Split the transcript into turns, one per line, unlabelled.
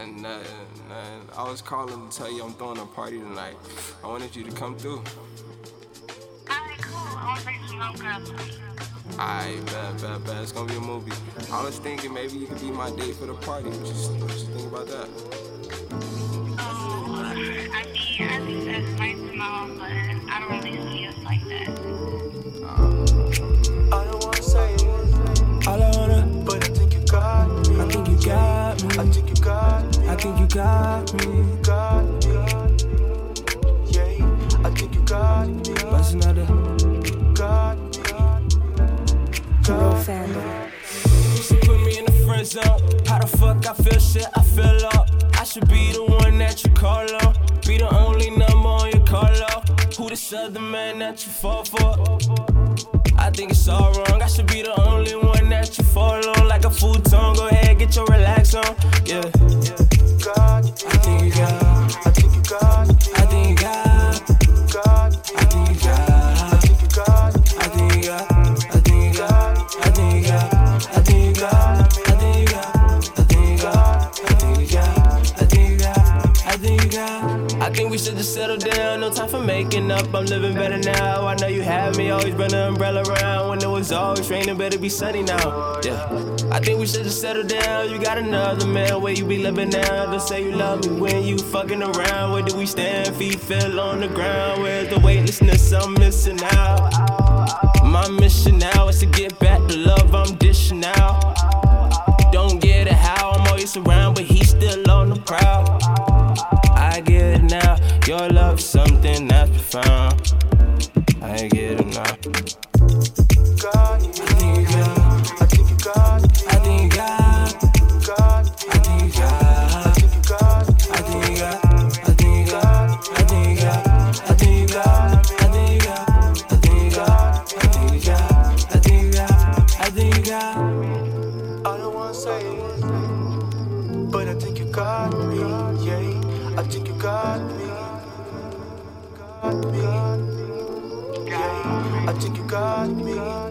And uh, nothing, nothing. I was calling to tell you I'm throwing a party tonight. I wanted you to come through.
Alright, cool. I want to bring some homegirls.
Alright, bad, bad, bad. It's gonna be a movie. I was thinking maybe you could be my date for the party. What you, what you think about that?
Oh, think
you got me.
got me.
Yeah, I think you got me.
What's another?
Got me.
Real family.
She put me in the friend zone. How the fuck I feel shit? I feel up. I should be the one that you call on. Be the only number on your call log. Who this other man that you fall for? I think it's all wrong. I should be the only one that you fall on. Like a futon. Go ahead, get your relax on. Just settle down. No time for making up. I'm living better now. I know you had me. Always bring an umbrella around when it was always raining. Better be sunny now. Yeah. I think we should just settle down. You got another man. Where you be living now? Don't say you love me when you fucking around. Where do we stand? Feet fell on the ground. Where's the weightlessness I'm missing out? My mission now is to get back the love I'm dishing out. Don't get it how I'm always around, but he's still on the prowl. Your love is something that's profound. I ain't get
enough. God,
I think you got.
I think you got.
I think you got. I think you got.
But I think you got me, yeah. I think you got me. Got me. I think you got me.